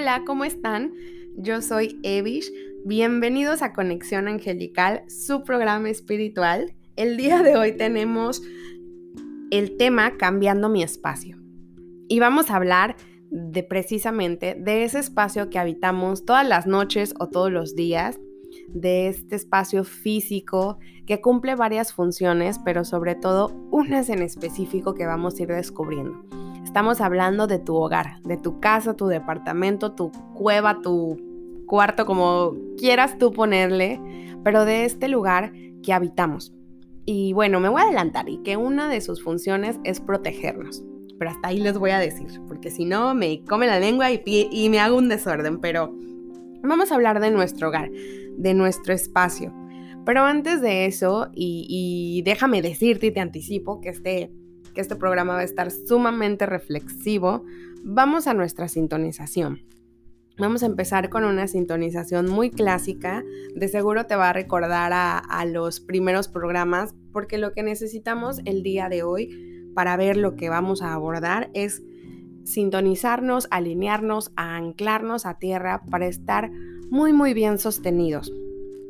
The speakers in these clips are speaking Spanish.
Hola, ¿cómo están? Yo soy Evish. Bienvenidos a Conexión Angelical, su programa espiritual. El día de hoy tenemos el tema Cambiando mi espacio. Y vamos a hablar de precisamente de ese espacio que habitamos todas las noches o todos los días, de este espacio físico que cumple varias funciones, pero sobre todo unas en específico que vamos a ir descubriendo. Estamos hablando de tu hogar, de tu casa, tu departamento, tu cueva, tu cuarto, como quieras tú ponerle, pero de este lugar que habitamos. Y bueno, me voy a adelantar y que una de sus funciones es protegernos. Pero hasta ahí les voy a decir, porque si no me come la lengua y, me hago un desorden. Pero vamos a hablar de nuestro hogar, de nuestro espacio. Pero antes de eso, y, y déjame decirte y te anticipo que este este programa va a estar sumamente reflexivo, vamos a nuestra sintonización. Vamos a empezar con una sintonización muy clásica. De seguro te va a recordar a, los primeros programas porque lo que necesitamos el día de hoy para ver lo que vamos a abordar es sintonizarnos, alinearnos, anclarnos a tierra para estar muy muy bien sostenidos.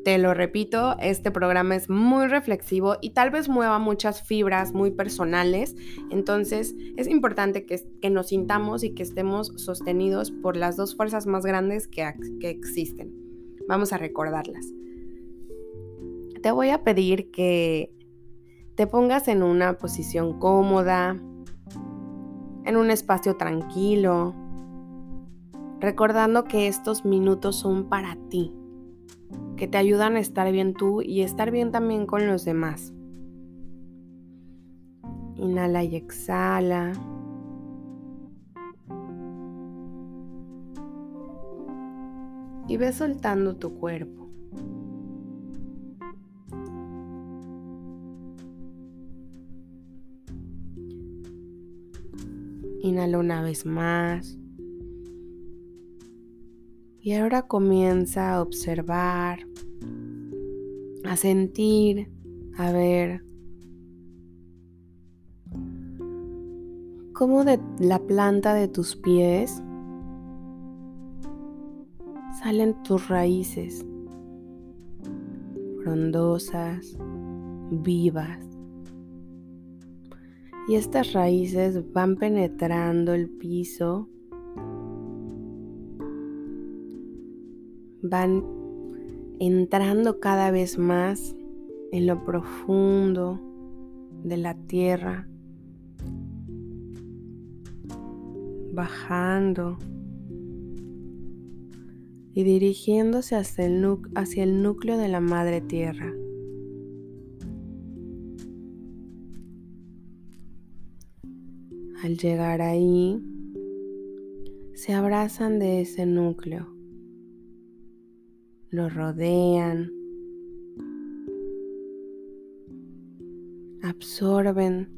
Te lo repito, este programa es muy reflexivo y tal vez mueva muchas fibras muy personales, entonces es importante que, nos sintamos y que estemos sostenidos por las dos fuerzas más grandes que, existen. Vamos a recordarlas. Te voy a pedir que te pongas en una posición cómoda, en un espacio tranquilo, recordando que estos minutos son para ti que te ayudan a estar bien tú y estar bien también con los demás. Inhala y exhala. Y ve soltando tu cuerpo. Inhala una vez más. Y ahora comienza a observar, a sentir, a ver cómo de la planta de tus pies salen tus raíces frondosas, vivas. Y estas raíces van penetrando el piso van entrando cada vez más en lo profundo de la tierra, bajando y dirigiéndose hacia el, hacia el núcleo de la madre tierra. Al llegar ahí, se abrazan de ese núcleo lo rodean, absorben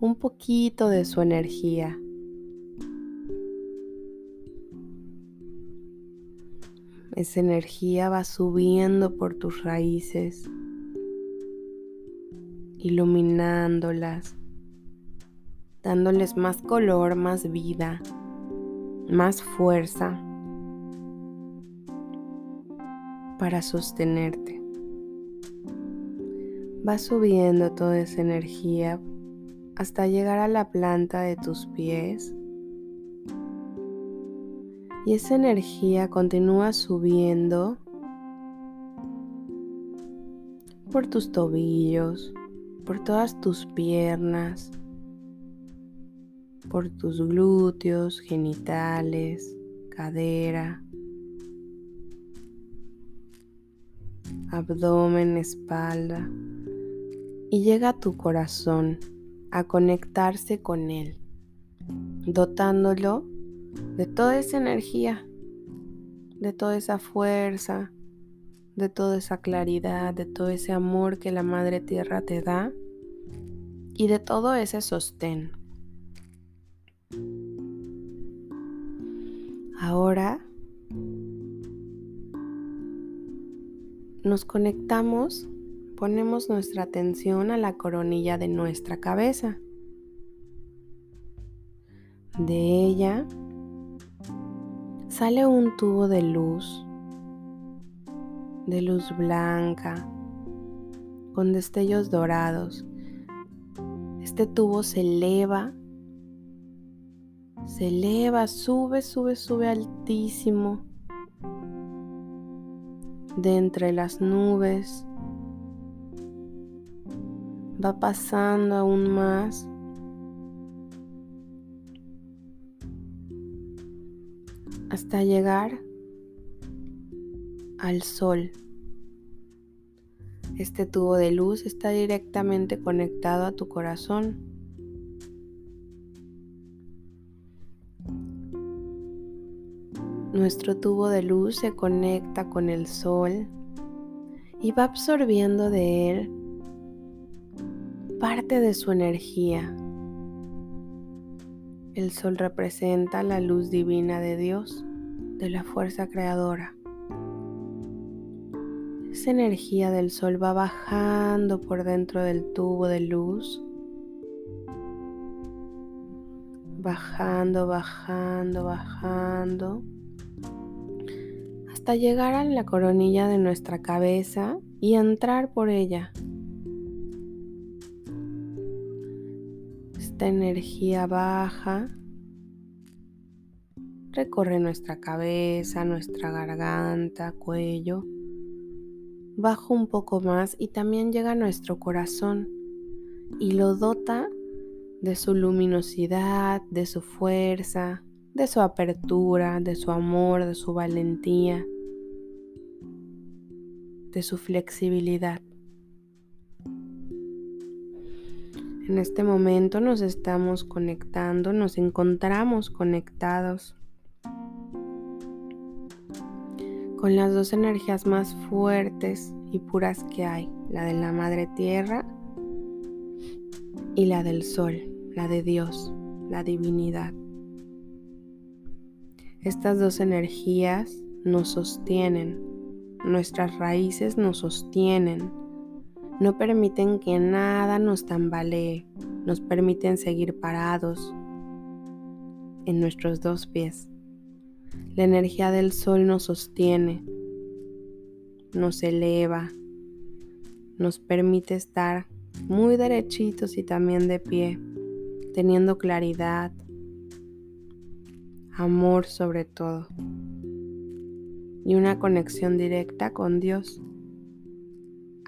un poquito de su energía. Esa energía va subiendo por tus raíces, iluminándolas, dándoles más color, más vida, más fuerza. Para sostenerte. Va subiendo toda esa energía hasta llegar a la planta de tus pies. Y esa energía continúa subiendo por tus tobillos, por todas tus piernas, por tus glúteos, genitales, cadera, abdomen, espalda y llega a tu corazón a conectarse con él, dotándolo de toda esa energía, de toda esa fuerza, de toda esa claridad, de todo ese amor que la Madre Tierra te da y de todo ese sostén. Ahora nos conectamos, ponemos nuestra atención a la coronilla de nuestra cabeza. De ella sale un tubo de luz, de luz blanca, con destellos dorados. Este tubo se eleva, se eleva, sube, sube, sube altísimo de entre las nubes. Va pasando aún más hasta llegar al sol. Este tubo de luz está directamente conectado a tu corazón. Nuestro tubo de luz se conecta con el sol y va absorbiendo de él parte de su energía. El sol representa la luz divina de Dios, de la fuerza creadora. Esa energía del sol va bajando por dentro del tubo de luz. Bajando, bajando, bajando. Hasta llegar a la coronilla de nuestra cabeza y entrar por ella. Esta energía baja recorre nuestra cabeza, nuestra garganta, cuello. Baja un poco más y también llega a nuestro corazón y lo dota de su luminosidad, de su fuerza, de su apertura, de su amor, de su valentía, de su flexibilidad. En este momento nos estamos conectando, nos encontramos conectados con las dos energías más fuertes y puras que hay, la de la Madre Tierra y la del Sol, la de Dios, la divinidad. Estas dos energías nos sostienen, nuestras raíces nos sostienen no permiten que nada nos tambalee, nos permiten seguir parados en nuestros dos pies. La energía del sol nos sostiene, nos eleva, nos permite estar muy derechitos y también de pie, teniendo claridad, amor sobre todo, y una conexión directa con Dios.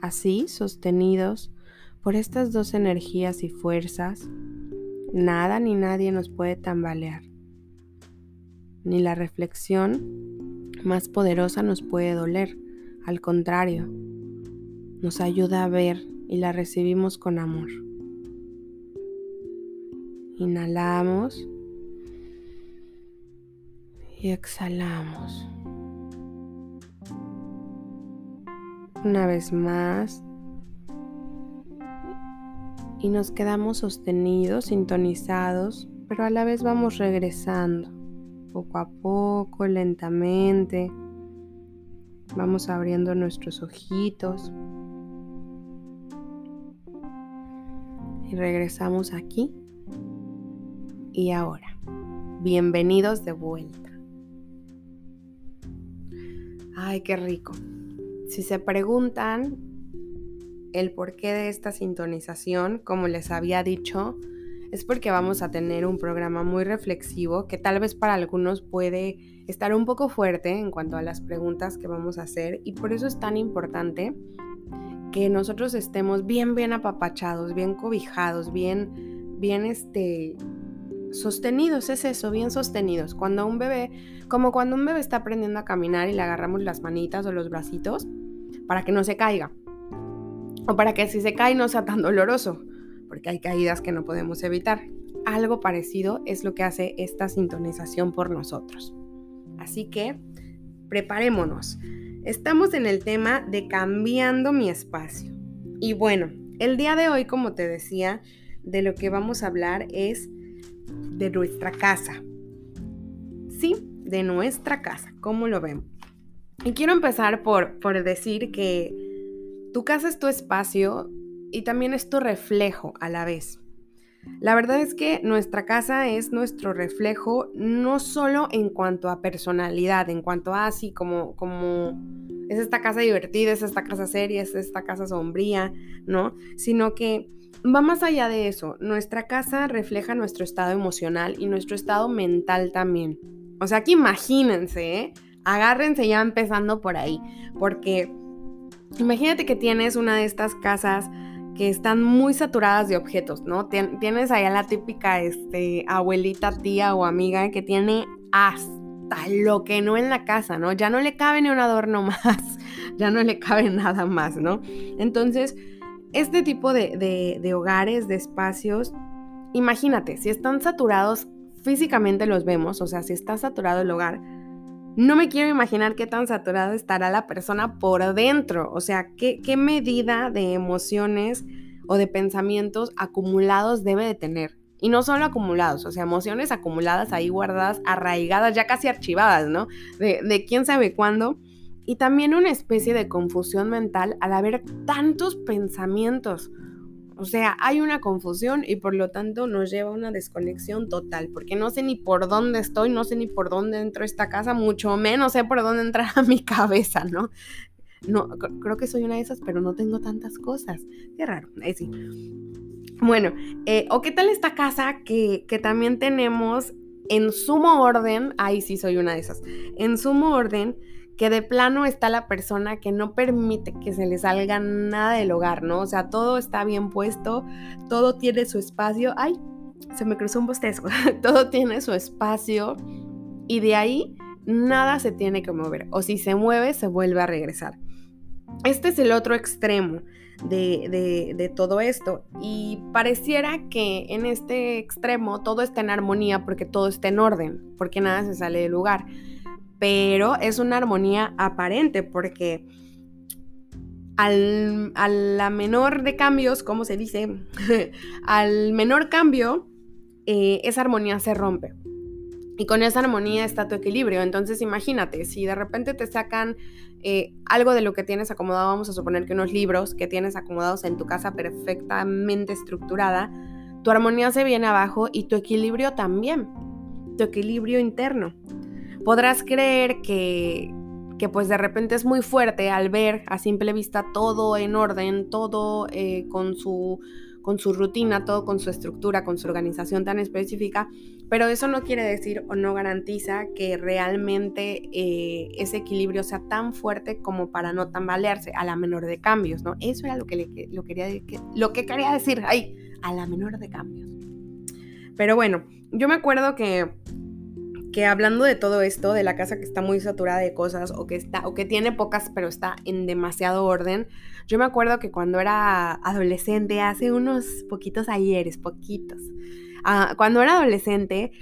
Así, sostenidos por estas dos energías y fuerzas, nada ni nadie nos puede tambalear. Ni la reflexión más poderosa nos puede doler. Al contrario, nos ayuda a ver y la recibimos con amor. Inhalamos y exhalamos. Una vez más y nos quedamos sostenidos, sintonizados, pero a la vez vamos regresando poco a poco, lentamente. Vamos abriendo nuestros ojitos y regresamos aquí y ahora. Bienvenidos de vuelta. Ay, qué rico. Si se preguntan el porqué de esta sintonización, como les había dicho, es porque vamos a tener un programa muy reflexivo que tal vez para algunos puede estar un poco fuerte en cuanto a las preguntas que vamos a hacer y por eso es tan importante que nosotros estemos bien, bien apapachados, bien cobijados, bien, bien este, sostenidos, es eso, bien sostenidos. Cuando un bebé, como cuando un bebé está aprendiendo a caminar y le agarramos las manitas o los bracitos para que no se caiga. O para que si se cae no sea tan doloroso, porque hay caídas que no podemos evitar. Algo parecido es lo que hace esta sintonización por nosotros. Así que preparémonos. Estamos en el tema de cambiando mi espacio. Y bueno, el día de hoy, como te decía, de lo que vamos a hablar es de nuestra casa. Sí, de nuestra casa. ¿Cómo lo vemos? Y quiero empezar por, por decir que tu casa es tu espacio y también es tu reflejo a la vez. La verdad es que nuestra casa es nuestro reflejo no solo en cuanto a personalidad, en cuanto a así como, como es esta casa divertida, es esta casa seria, es esta casa sombría, ¿no? Sino que va más allá de eso. Nuestra casa refleja nuestro estado emocional y nuestro estado mental también. O sea que imagínense, ¿eh? agárrense ya empezando por ahí, porque imagínate que tienes una de estas casas que están muy saturadas de objetos, ¿no? Tienes allá la típica este, abuelita, tía o amiga que tiene hasta lo que no en la casa, ¿no? Ya no le cabe ni un adorno más, ya no le cabe nada más, ¿no? Entonces, este tipo de, de hogares, de espacios, imagínate, si están saturados, físicamente los vemos, o sea, si está saturado el hogar, no me quiero imaginar qué tan saturada estará la persona por dentro. O sea, qué, qué medida de emociones o de pensamientos acumulados debe de tener. Y no solo acumulados, o sea, emociones acumuladas ahí guardadas, arraigadas, ya casi archivadas, ¿no? De, de quién sabe cuándo. Y también una especie de confusión mental al haber tantos pensamientos. O sea, hay una confusión y por lo tanto nos lleva a una desconexión total, porque no sé ni por dónde estoy, no sé ni por dónde entro a esta casa, mucho menos sé por dónde entrar a mi cabeza, ¿no? No, creo que soy una de esas, pero no tengo tantas cosas. Qué raro, ahí sí. Bueno, eh, o qué tal esta casa que, que también tenemos en sumo orden, ahí sí soy una de esas, en sumo orden, que de plano está la persona que no permite que se le salga nada del hogar, ¿no? O sea, todo está bien puesto, todo tiene su espacio. Ay, se me cruzó un bostezo. todo tiene su espacio y de ahí nada se tiene que mover. O si se mueve, se vuelve a regresar. Este es el otro extremo de, de, de, todo esto. Y pareciera que en este extremo todo está en armonía porque todo está en orden, porque nada se sale del lugar pero es una armonía aparente porque al, menor de cambios, ¿cómo se dice? al menor cambio, eh, esa armonía se rompe. Y con esa armonía está tu equilibrio. Entonces imagínate, si de repente te sacan eh, algo de lo que tienes acomodado, vamos a suponer que unos libros que tienes acomodados en tu casa perfectamente estructurada, tu armonía se viene abajo y tu equilibrio también, tu equilibrio interno podrás creer que, que pues de repente es muy fuerte al ver a simple vista todo en orden, todo eh, con, su, con su rutina, todo con su estructura, con su organización tan específica, pero eso no quiere decir o no garantiza que realmente eh, ese equilibrio sea tan fuerte como para no tambalearse a la menor de cambios, ¿no? Eso era lo que, lo quería, lo que quería decir, ay, a la menor de cambios. Pero bueno, yo me acuerdo que que hablando de todo esto, de la casa que está muy saturada de cosas o que está o que tiene pocas pero está en demasiado orden, yo me acuerdo que cuando era adolescente, hace unos poquitos ayeres, poquitos, ah, cuando era adolescente,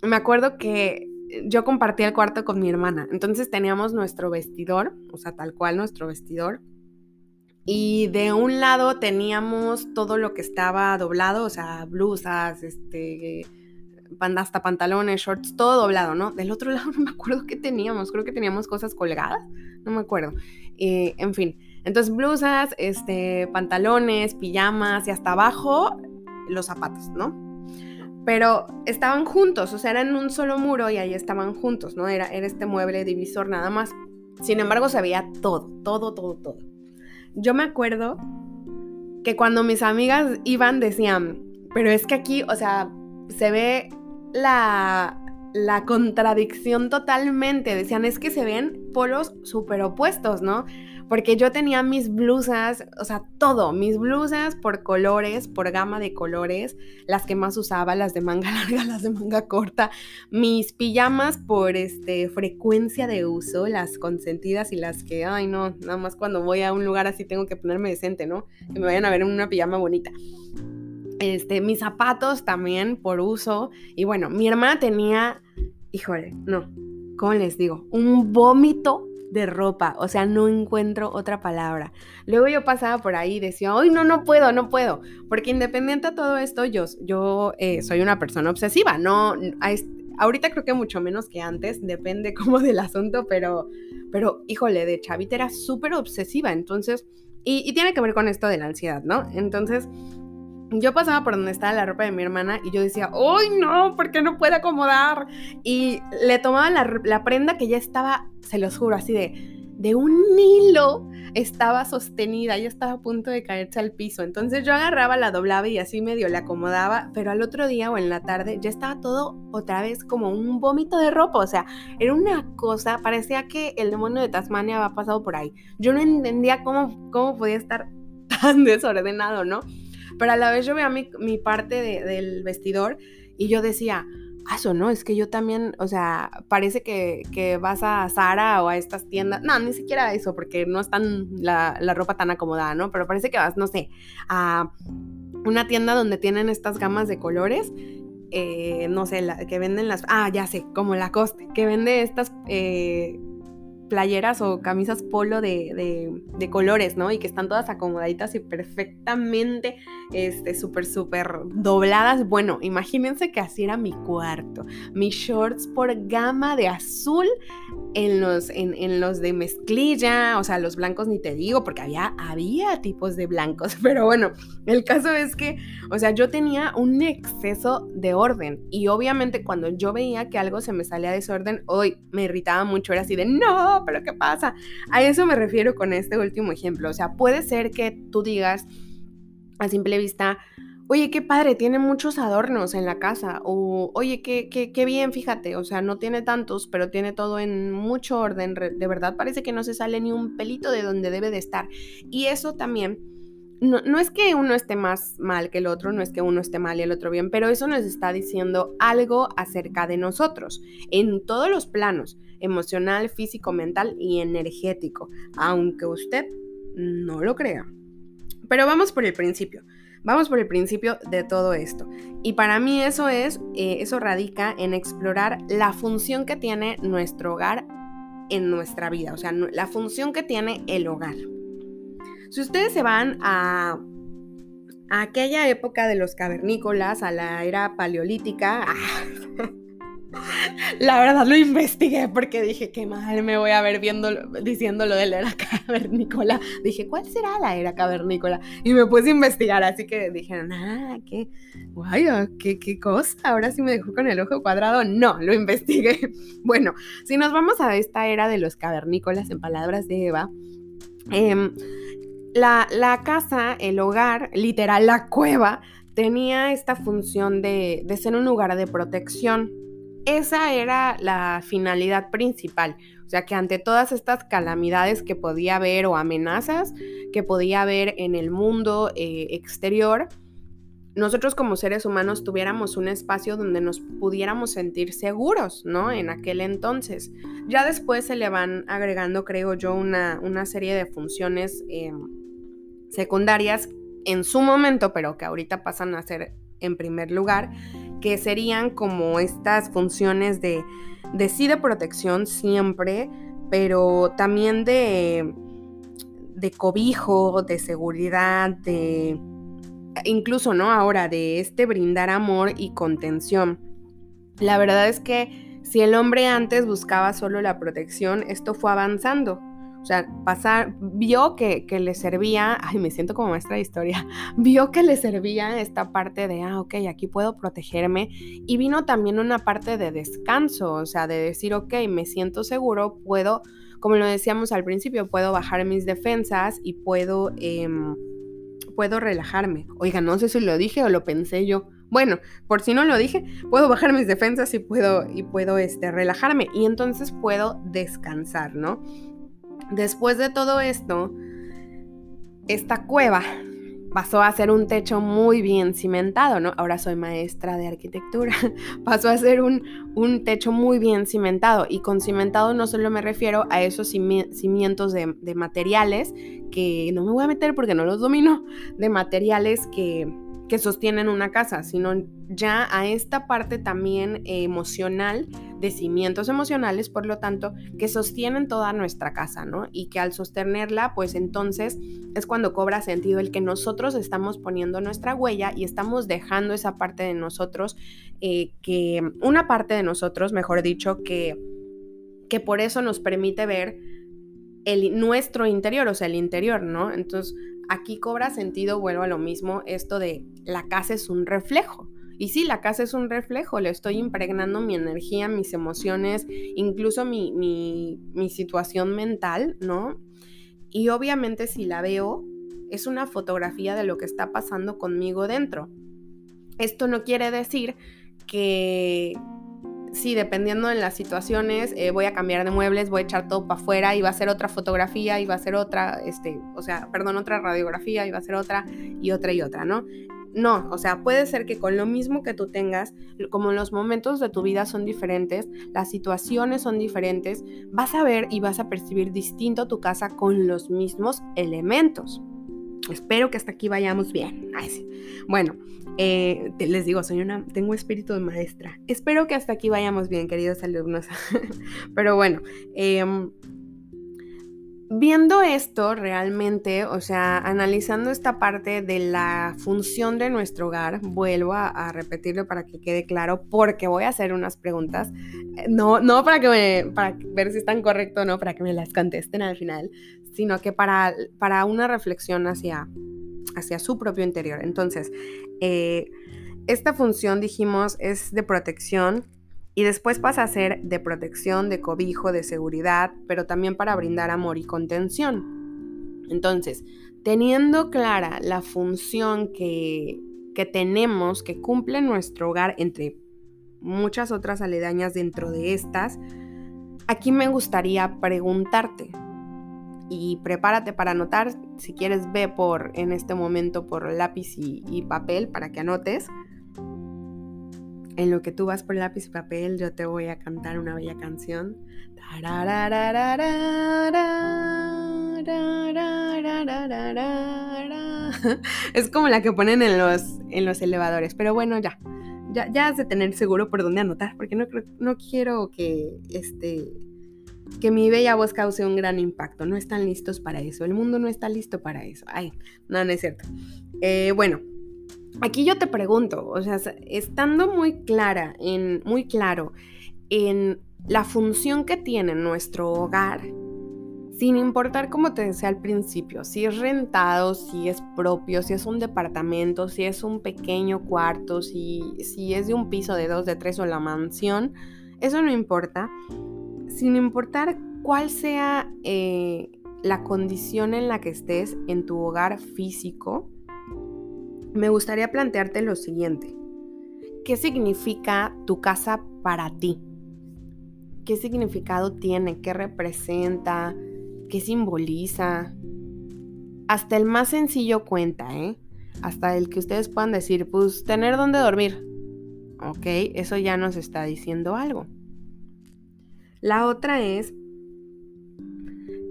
me acuerdo que yo compartía el cuarto con mi hermana, entonces teníamos nuestro vestidor, o sea, tal cual nuestro vestidor. Y de un lado teníamos todo lo que estaba doblado, o sea, blusas, este, hasta pantalones, shorts, todo doblado, ¿no? Del otro lado no me acuerdo qué teníamos, creo que teníamos cosas colgadas, no me acuerdo. Eh, en fin, entonces blusas, este, pantalones, pijamas y hasta abajo los zapatos, ¿no? Pero estaban juntos, o sea, eran un solo muro y ahí estaban juntos, ¿no? Era, era este mueble divisor nada más. Sin embargo, se veía todo, todo, todo, todo. Yo me acuerdo que cuando mis amigas iban decían, pero es que aquí, o sea, se ve la, la contradicción totalmente. Decían, es que se ven polos súper opuestos, ¿no? Porque yo tenía mis blusas, o sea, todo, mis blusas por colores, por gama de colores, las que más usaba, las de manga larga, las de manga corta, mis pijamas por este, frecuencia de uso, las consentidas y las que, ay no, nada más cuando voy a un lugar así tengo que ponerme decente, ¿no? Que me vayan a ver en una pijama bonita. Este, mis zapatos también por uso. Y bueno, mi hermana tenía, híjole, no, ¿cómo les digo? Un vómito de ropa, o sea, no encuentro otra palabra. Luego yo pasaba por ahí y decía, hoy no, no puedo, no puedo, porque independiente de todo esto, yo, yo eh, soy una persona obsesiva, no, ahorita creo que mucho menos que antes, depende como del asunto, pero, pero híjole, de chavita era súper obsesiva, entonces, y, y tiene que ver con esto de la ansiedad, ¿no? Entonces, yo pasaba por donde estaba la ropa de mi hermana y yo decía, ¡ay no! ¿Por qué no puede acomodar? Y le tomaba la, prenda que ya estaba, se los juro, así de, de un hilo estaba sostenida, ya estaba a punto de caerse al piso. Entonces yo agarraba, la doblaba y así medio la acomodaba, pero al otro día o en la tarde ya estaba todo otra vez como un vómito de ropa. O sea, era una cosa, parecía que el demonio de Tasmania había pasado por ahí. Yo no entendía cómo, cómo podía estar tan desordenado, ¿no? Pero a la vez yo veía mi, mi parte del vestidor y yo decía, eso, ¿no? Es que yo también, o sea, parece que, que, vas a Zara o a estas tiendas, no, ni siquiera eso, porque no están la, la, ropa tan acomodada, ¿no? Pero parece que vas, no sé, a una tienda donde tienen estas gamas de colores, eh, no sé, la, que venden las, ah, ya sé, como la Coste, que vende estas... Eh, playeras o camisas polo de, de, colores, ¿no? Y que están todas acomodaditas y perfectamente, este, súper, súper dobladas. Bueno, imagínense que así era mi cuarto. Mis shorts por gama de azul en los, en, los de mezclilla, o sea, los blancos ni te digo, porque había, había tipos de blancos. Pero bueno, el caso es que, o sea, yo tenía un exceso de orden. Y obviamente cuando yo veía que algo se me salía de desorden, hoy me irritaba mucho, era así de, no, pero ¿qué pasa? A eso me refiero con este último ejemplo. O sea, puede ser que tú digas a simple vista, oye, qué padre, tiene muchos adornos en la casa. O, oye, qué, qué, qué bien, fíjate. O sea, no tiene tantos, pero tiene todo en mucho orden. De verdad parece que no se sale ni un pelito de donde debe de estar. Y eso también no, es que uno esté más mal que el otro, no es que uno esté mal y el otro bien, pero eso nos está diciendo algo acerca de nosotros, en todos los planos, emocional, físico, mental y energético, aunque usted no lo crea. Pero vamos por el principio. Vamos por el principio de todo esto. Y para mí eso es, eh, eso radica en explorar la función que tiene nuestro hogar en nuestra vida, o sea, la función que tiene el hogar. Si ustedes se van a, aquella época de los cavernícolas, a la era paleolítica, la verdad lo investigué porque dije, qué mal me voy a ver viendo, diciendo lo de la era cavernícola. Dije, ¿cuál será la era cavernícola? Y me puse a investigar, así que dijeron, ah, qué guay, qué, qué cosa, ahora sí me dejó con el ojo cuadrado. No, lo investigué. Bueno, si nos vamos a esta era de los cavernícolas, en palabras de Eva, eh, la, casa, el hogar, literal la cueva, tenía esta función de, de ser un lugar de protección. Esa era la finalidad principal. O sea que ante todas estas calamidades que podía haber o amenazas que podía haber en el mundo eh, exterior, nosotros como seres humanos tuviéramos un espacio donde nos pudiéramos sentir seguros, ¿no? En aquel entonces. Ya después se le van agregando, creo yo, una, una serie de funciones eh, secundarias en su momento, pero que ahorita pasan a ser en primer lugar, que serían como estas funciones de, de sí de protección siempre, pero también de, de cobijo, de seguridad, de incluso, ¿no? Ahora, de este brindar amor y contención. La verdad es que si el hombre antes buscaba solo la protección, esto fue avanzando. O sea, pasar, vio que, le servía, ay, me siento como maestra de historia, vio que le servía esta parte de, ah, ok, aquí puedo protegerme. Y vino también una parte de descanso, o sea, de decir, ok, me siento seguro, puedo, como lo decíamos al principio, puedo bajar mis defensas y puedo, em, puedo relajarme. Oiga, no sé si lo dije o lo pensé yo. Bueno, por si no lo dije, puedo bajar mis defensas y puedo, y puedo este, relajarme y entonces puedo descansar, ¿no? Después de todo esto, esta cueva pasó a ser un techo muy bien cimentado, ¿no? Ahora soy maestra de arquitectura. pasó a ser un, un, techo muy bien cimentado. Y con cimentado no solo me refiero a esos cimientos de, de materiales que no me voy a meter porque no los domino, de materiales que, que sostienen una casa, sino ya a esta parte también emocional, de cimientos emocionales, por lo tanto, que sostienen toda nuestra casa, ¿no? Y que al sostenerla, pues entonces es cuando cobra sentido el que nosotros estamos poniendo nuestra huella y estamos dejando esa parte de nosotros, eh, que una parte de nosotros, mejor dicho, que, que por eso nos permite ver el, nuestro interior, o sea, el interior, ¿no? Entonces, aquí cobra sentido, vuelvo a lo mismo, esto de la casa es un reflejo. Y sí, la casa es un reflejo, le estoy impregnando mi energía, mis emociones, incluso mi, mi, mi situación mental, ¿no? Y obviamente si la veo, es una fotografía de lo que está pasando conmigo dentro. Esto no quiere decir que sí, dependiendo de las situaciones, eh, voy a cambiar de muebles, voy a echar todo para afuera y va a ser otra fotografía y va a ser otra, este, o sea, perdón, otra radiografía y va a ser otra y otra y otra, ¿no? No, o sea, puede ser que con lo mismo que tú tengas, como los momentos de tu vida son diferentes, las situaciones son diferentes, vas a ver y vas a percibir distinto tu casa con los mismos elementos. Espero que hasta aquí vayamos bien. Bueno, eh, les digo, soy una, tengo espíritu de maestra. Espero que hasta aquí vayamos bien, queridos alumnos. Pero bueno, em, viendo esto realmente, o sea, analizando esta parte de la función de nuestro hogar, vuelvo a, repetirlo para que quede claro, porque voy a hacer unas preguntas, eh, no, no para que me, para ver si están correcto o no, para que me las contesten al final, sino que para, para una reflexión hacia, hacia su propio interior. Entonces, eh, esta función, dijimos, es de protección y después pasa a ser de protección, de cobijo, de seguridad, pero también para brindar amor y contención. Entonces, teniendo clara la función que, que tenemos, que cumple nuestro hogar, entre muchas otras aledañas dentro de estas, aquí me gustaría preguntarte, y prepárate para anotar. Si quieres, ve por en este momento por lápiz y, papel para que anotes. En lo que tú vas por lápiz y papel, yo te voy a cantar una bella canción. Es como la que ponen en los, en los elevadores, pero bueno, ya. Ya, ya has de tener seguro por dónde anotar, porque no, no quiero que este, que mi bella voz cause un gran impacto. No están listos para eso. El mundo no está listo para eso. Ay, no, no es cierto. Eh, bueno, aquí yo te pregunto, o sea, estando muy clara, en, muy claro en la función que tiene nuestro hogar, sin importar cómo te decía al principio, si es rentado, si es propio, si es un departamento, si es un pequeño cuarto, si, si es de un piso de dos, de tres o la mansión, eso no importa sin importar cuál sea eh, la condición en la que estés en tu hogar físico, me gustaría plantearte lo siguiente. ¿Qué significa tu casa para ti? ¿Qué significado tiene? ¿Qué representa? ¿Qué simboliza? Hasta el más sencillo cuenta, ¿eh? Hasta el que ustedes puedan decir, pues tener donde dormir. Ok, eso ya nos está diciendo algo. La otra es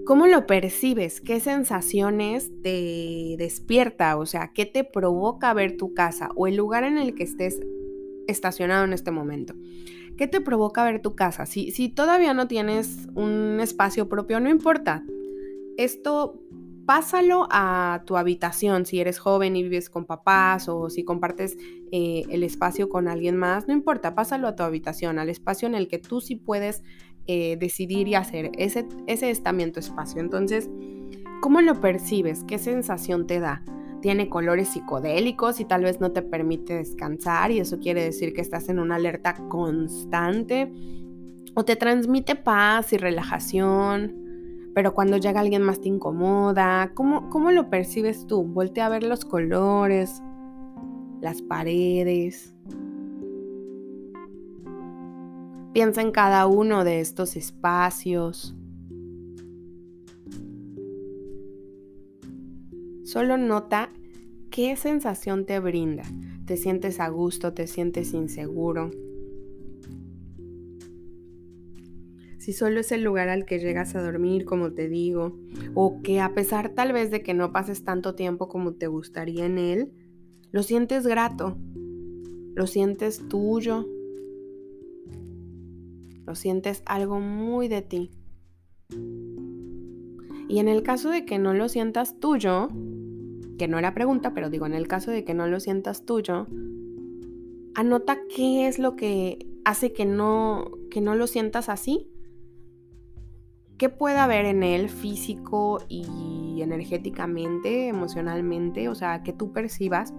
cómo lo percibes, qué sensaciones te despierta, o sea, qué te provoca ver tu casa o el lugar en el que estés estacionado en este momento. ¿Qué te provoca ver tu casa? Si, si todavía no tienes un espacio propio, no importa. Esto pásalo a tu habitación, si eres joven y vives con papás o si compartes eh, el espacio con alguien más, no importa, pásalo a tu habitación, al espacio en el que tú sí puedes eh, decidir y hacer. Ese, ese es también tu espacio. Entonces, ¿cómo lo percibes? ¿Qué sensación te da? Tiene colores psicodélicos y tal vez no te permite descansar y eso quiere decir que estás en una alerta constante o te transmite paz y relajación, pero cuando llega alguien más te incomoda. ¿Cómo, cómo lo percibes tú? Voltea a ver los colores, las paredes. Piensa en cada uno de estos espacios. Solo nota qué sensación te brinda. ¿Te sientes a gusto? ¿Te sientes inseguro? Si solo es el lugar al que llegas a dormir, como te digo, o que a pesar tal vez de que no pases tanto tiempo como te gustaría en él, lo sientes grato, lo sientes tuyo, lo sientes algo muy de ti. Y en el caso de que no lo sientas tuyo, que no era pregunta, pero digo, en el caso de que no lo sientas tuyo, anota qué es lo que hace que no, que no lo sientas así. ¿Qué puede haber en él físico y energéticamente, emocionalmente, o sea, que tú percibas,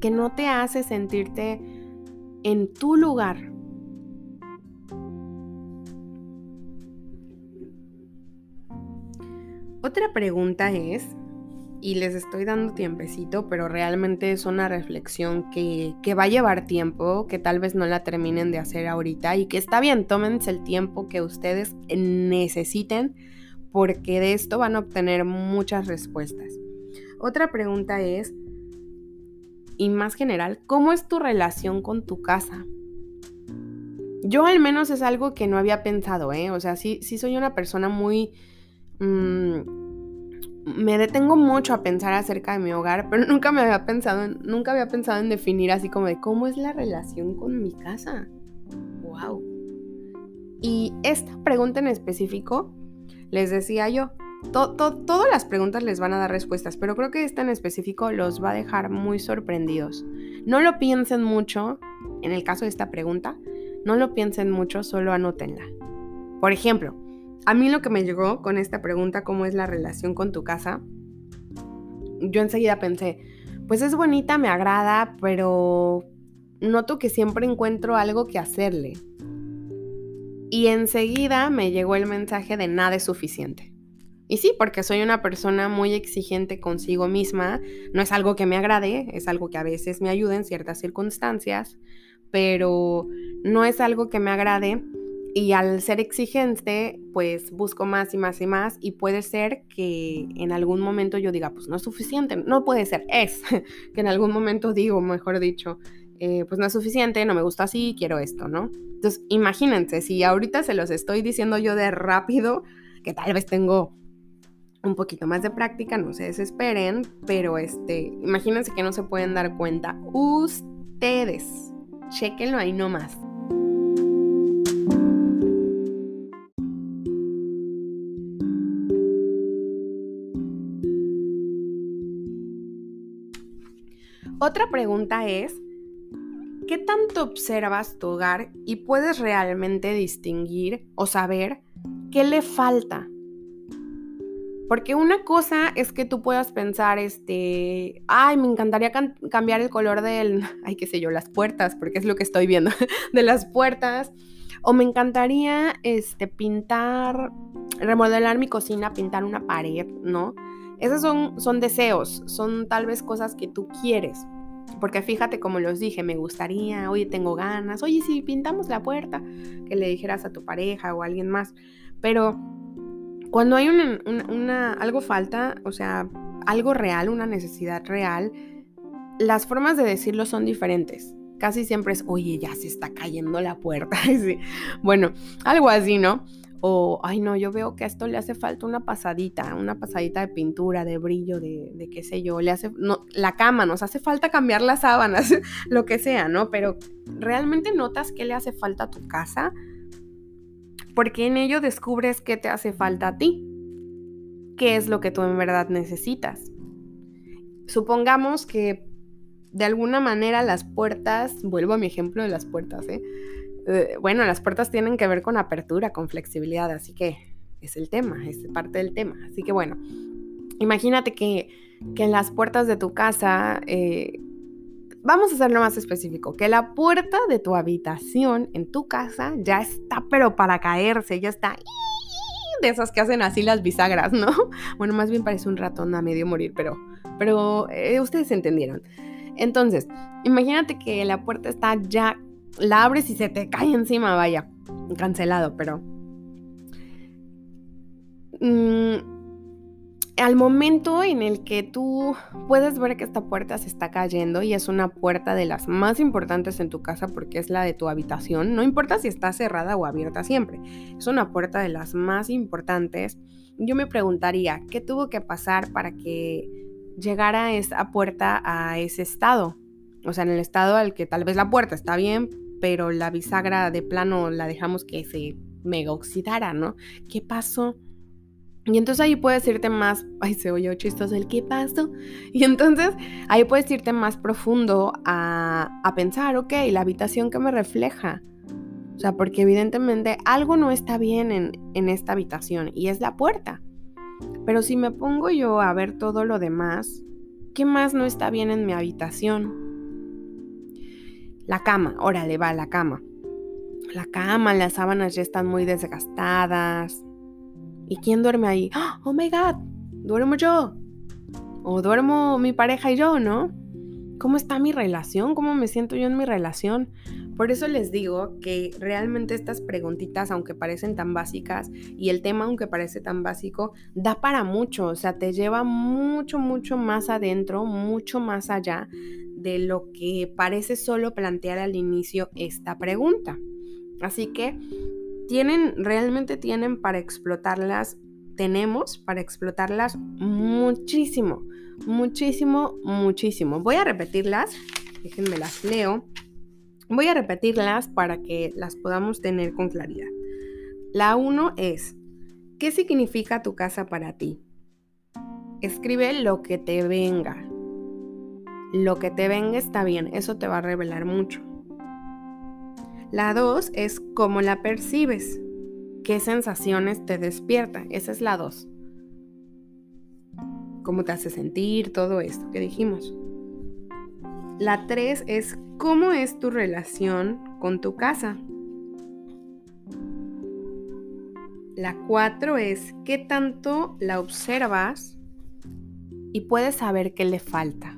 que no te hace sentirte en tu lugar. Otra pregunta es, y les estoy dando tiempecito, pero realmente es una reflexión que, que, va a llevar tiempo, que tal vez no la terminen de hacer ahorita y que está bien, tómense el tiempo que ustedes necesiten porque de esto van a obtener muchas respuestas. Otra pregunta es, y más general, ¿cómo es tu relación con tu casa? Yo al menos es algo que no había pensado, ¿eh? O sea, sí, sí soy una persona muy... Mm, me detengo mucho a pensar acerca de mi hogar, pero nunca me había pensado en, nunca había pensado en definir así como de cómo es la relación con mi casa. Wow. Y esta pregunta en específico, les decía yo, todas las preguntas les van a dar respuestas, pero creo que esta en específico los va a dejar muy sorprendidos. No lo piensen mucho, en el caso de esta pregunta, no lo piensen mucho, solo anótenla. Por ejemplo, a mí lo que me llegó con esta pregunta, ¿cómo es la relación con tu casa? Yo enseguida pensé, pues es bonita, me agrada, pero noto que siempre encuentro algo que hacerle. Y enseguida me llegó el mensaje de nada es suficiente. Y sí, porque soy una persona muy exigente consigo misma, no es algo que me agrade, es algo que a veces me ayuda en ciertas circunstancias, pero no es algo que me agrade y al ser exigente, pues busco más y más y más y puede ser que en algún momento yo diga, pues no es suficiente, no puede ser, es que en algún momento digo, mejor dicho, eh, pues no es suficiente, no me gusta así, quiero esto, ¿no? Entonces, imagínense, si ahorita se los estoy diciendo yo de rápido, que tal vez tengo un poquito más de práctica, no se desesperen, pero este, imagínense que no se pueden dar cuenta ustedes. Chequenlo ahí nomás. Otra pregunta es, ¿qué tanto observas tu hogar y puedes realmente distinguir o saber qué le falta? Porque una cosa es que tú puedas pensar, este, ay, me encantaría cambiar el color del, ay, qué sé yo, las puertas, porque es lo que estoy viendo, de las puertas. O me encantaría, este, pintar, remodelar mi cocina, pintar una pared, ¿no? Esos son, deseos, son tal vez cosas que tú quieres. Porque fíjate, como los dije, me gustaría, oye, tengo ganas, oye, si pintamos la puerta, que le dijeras a tu pareja o a alguien más. Pero cuando hay una, algo falta, o sea, algo real, una necesidad real, las formas de decirlo son diferentes. Casi siempre es, oye, ya se está cayendo la puerta. Bueno, algo así, ¿no? O, ay no, yo veo que a esto le hace falta una pasadita, una pasadita de pintura, de brillo, de, qué sé yo, le hace, no, la cama, nos hace falta cambiar las sábanas, lo que sea, ¿no? Pero ¿realmente notas qué le hace falta a tu casa? Porque en ello descubres qué te hace falta a ti, qué es lo que tú en verdad necesitas. Supongamos que de alguna manera las puertas, vuelvo a mi ejemplo de las puertas, ¿eh? Eh, bueno, las puertas tienen que ver con apertura, con flexibilidad, así que es el tema, es parte del tema. Así que bueno, imagínate que, en las puertas de tu casa, eh, vamos a hacerlo más específico, que la puerta de tu habitación en tu casa ya está, pero para caerse, ya está de esas que hacen así las bisagras, ¿no? Bueno, más bien parece un ratón a medio morir, pero, pero eh, ustedes entendieron. Entonces, imagínate que la puerta está ya la abres y se te cae encima, vaya, cancelado, pero... Mm, al momento en el que tú puedes ver que esta puerta se está cayendo y es una puerta de las más importantes en tu casa porque es la de tu habitación, no importa si está cerrada o abierta siempre, es una puerta de las más importantes, yo me preguntaría, ¿qué tuvo que pasar para que llegara esa puerta a ese estado? O sea, en el estado al que tal vez la puerta está bien, pero la bisagra de plano la dejamos que se mega oxidara, ¿no? ¿Qué pasó? Y entonces ahí puedes irte más, ay, se oyó chistoso el qué pasó. Y entonces ahí puedes irte más profundo a, a pensar, ok, la habitación que me refleja. O sea, porque evidentemente algo no está bien en, en esta habitación y es la puerta. Pero si me pongo yo a ver todo lo demás, ¿qué más no está bien en mi habitación? La cama, órale, va la cama. La cama, las sábanas ya están muy desgastadas. ¿Y quién duerme ahí? ¡Oh, my God! Duermo yo. O duermo mi pareja y yo, ¿no? ¿Cómo está mi relación? ¿Cómo me siento yo en mi relación? Por eso les digo que realmente estas preguntitas, aunque parecen tan básicas, y el tema, aunque parece tan básico, da para mucho, o sea, te lleva mucho, mucho más adentro, mucho más allá de lo que parece solo plantear al inicio esta pregunta. Así que tienen, realmente tienen para explotarlas, tenemos para explotarlas muchísimo, muchísimo, muchísimo. Voy a repetirlas, déjenme las leo. Voy a repetirlas para que las podamos tener con claridad. La uno es, ¿qué significa tu casa para ti? Escribe lo que te venga. Lo que te venga está bien, eso te va a revelar mucho. La dos es cómo la percibes. ¿Qué sensaciones te despierta? Esa es la dos. ¿Cómo te hace sentir? Todo esto que dijimos. La tres es cómo es tu relación con tu casa. La cuatro es qué tanto la observas y puedes saber qué le falta.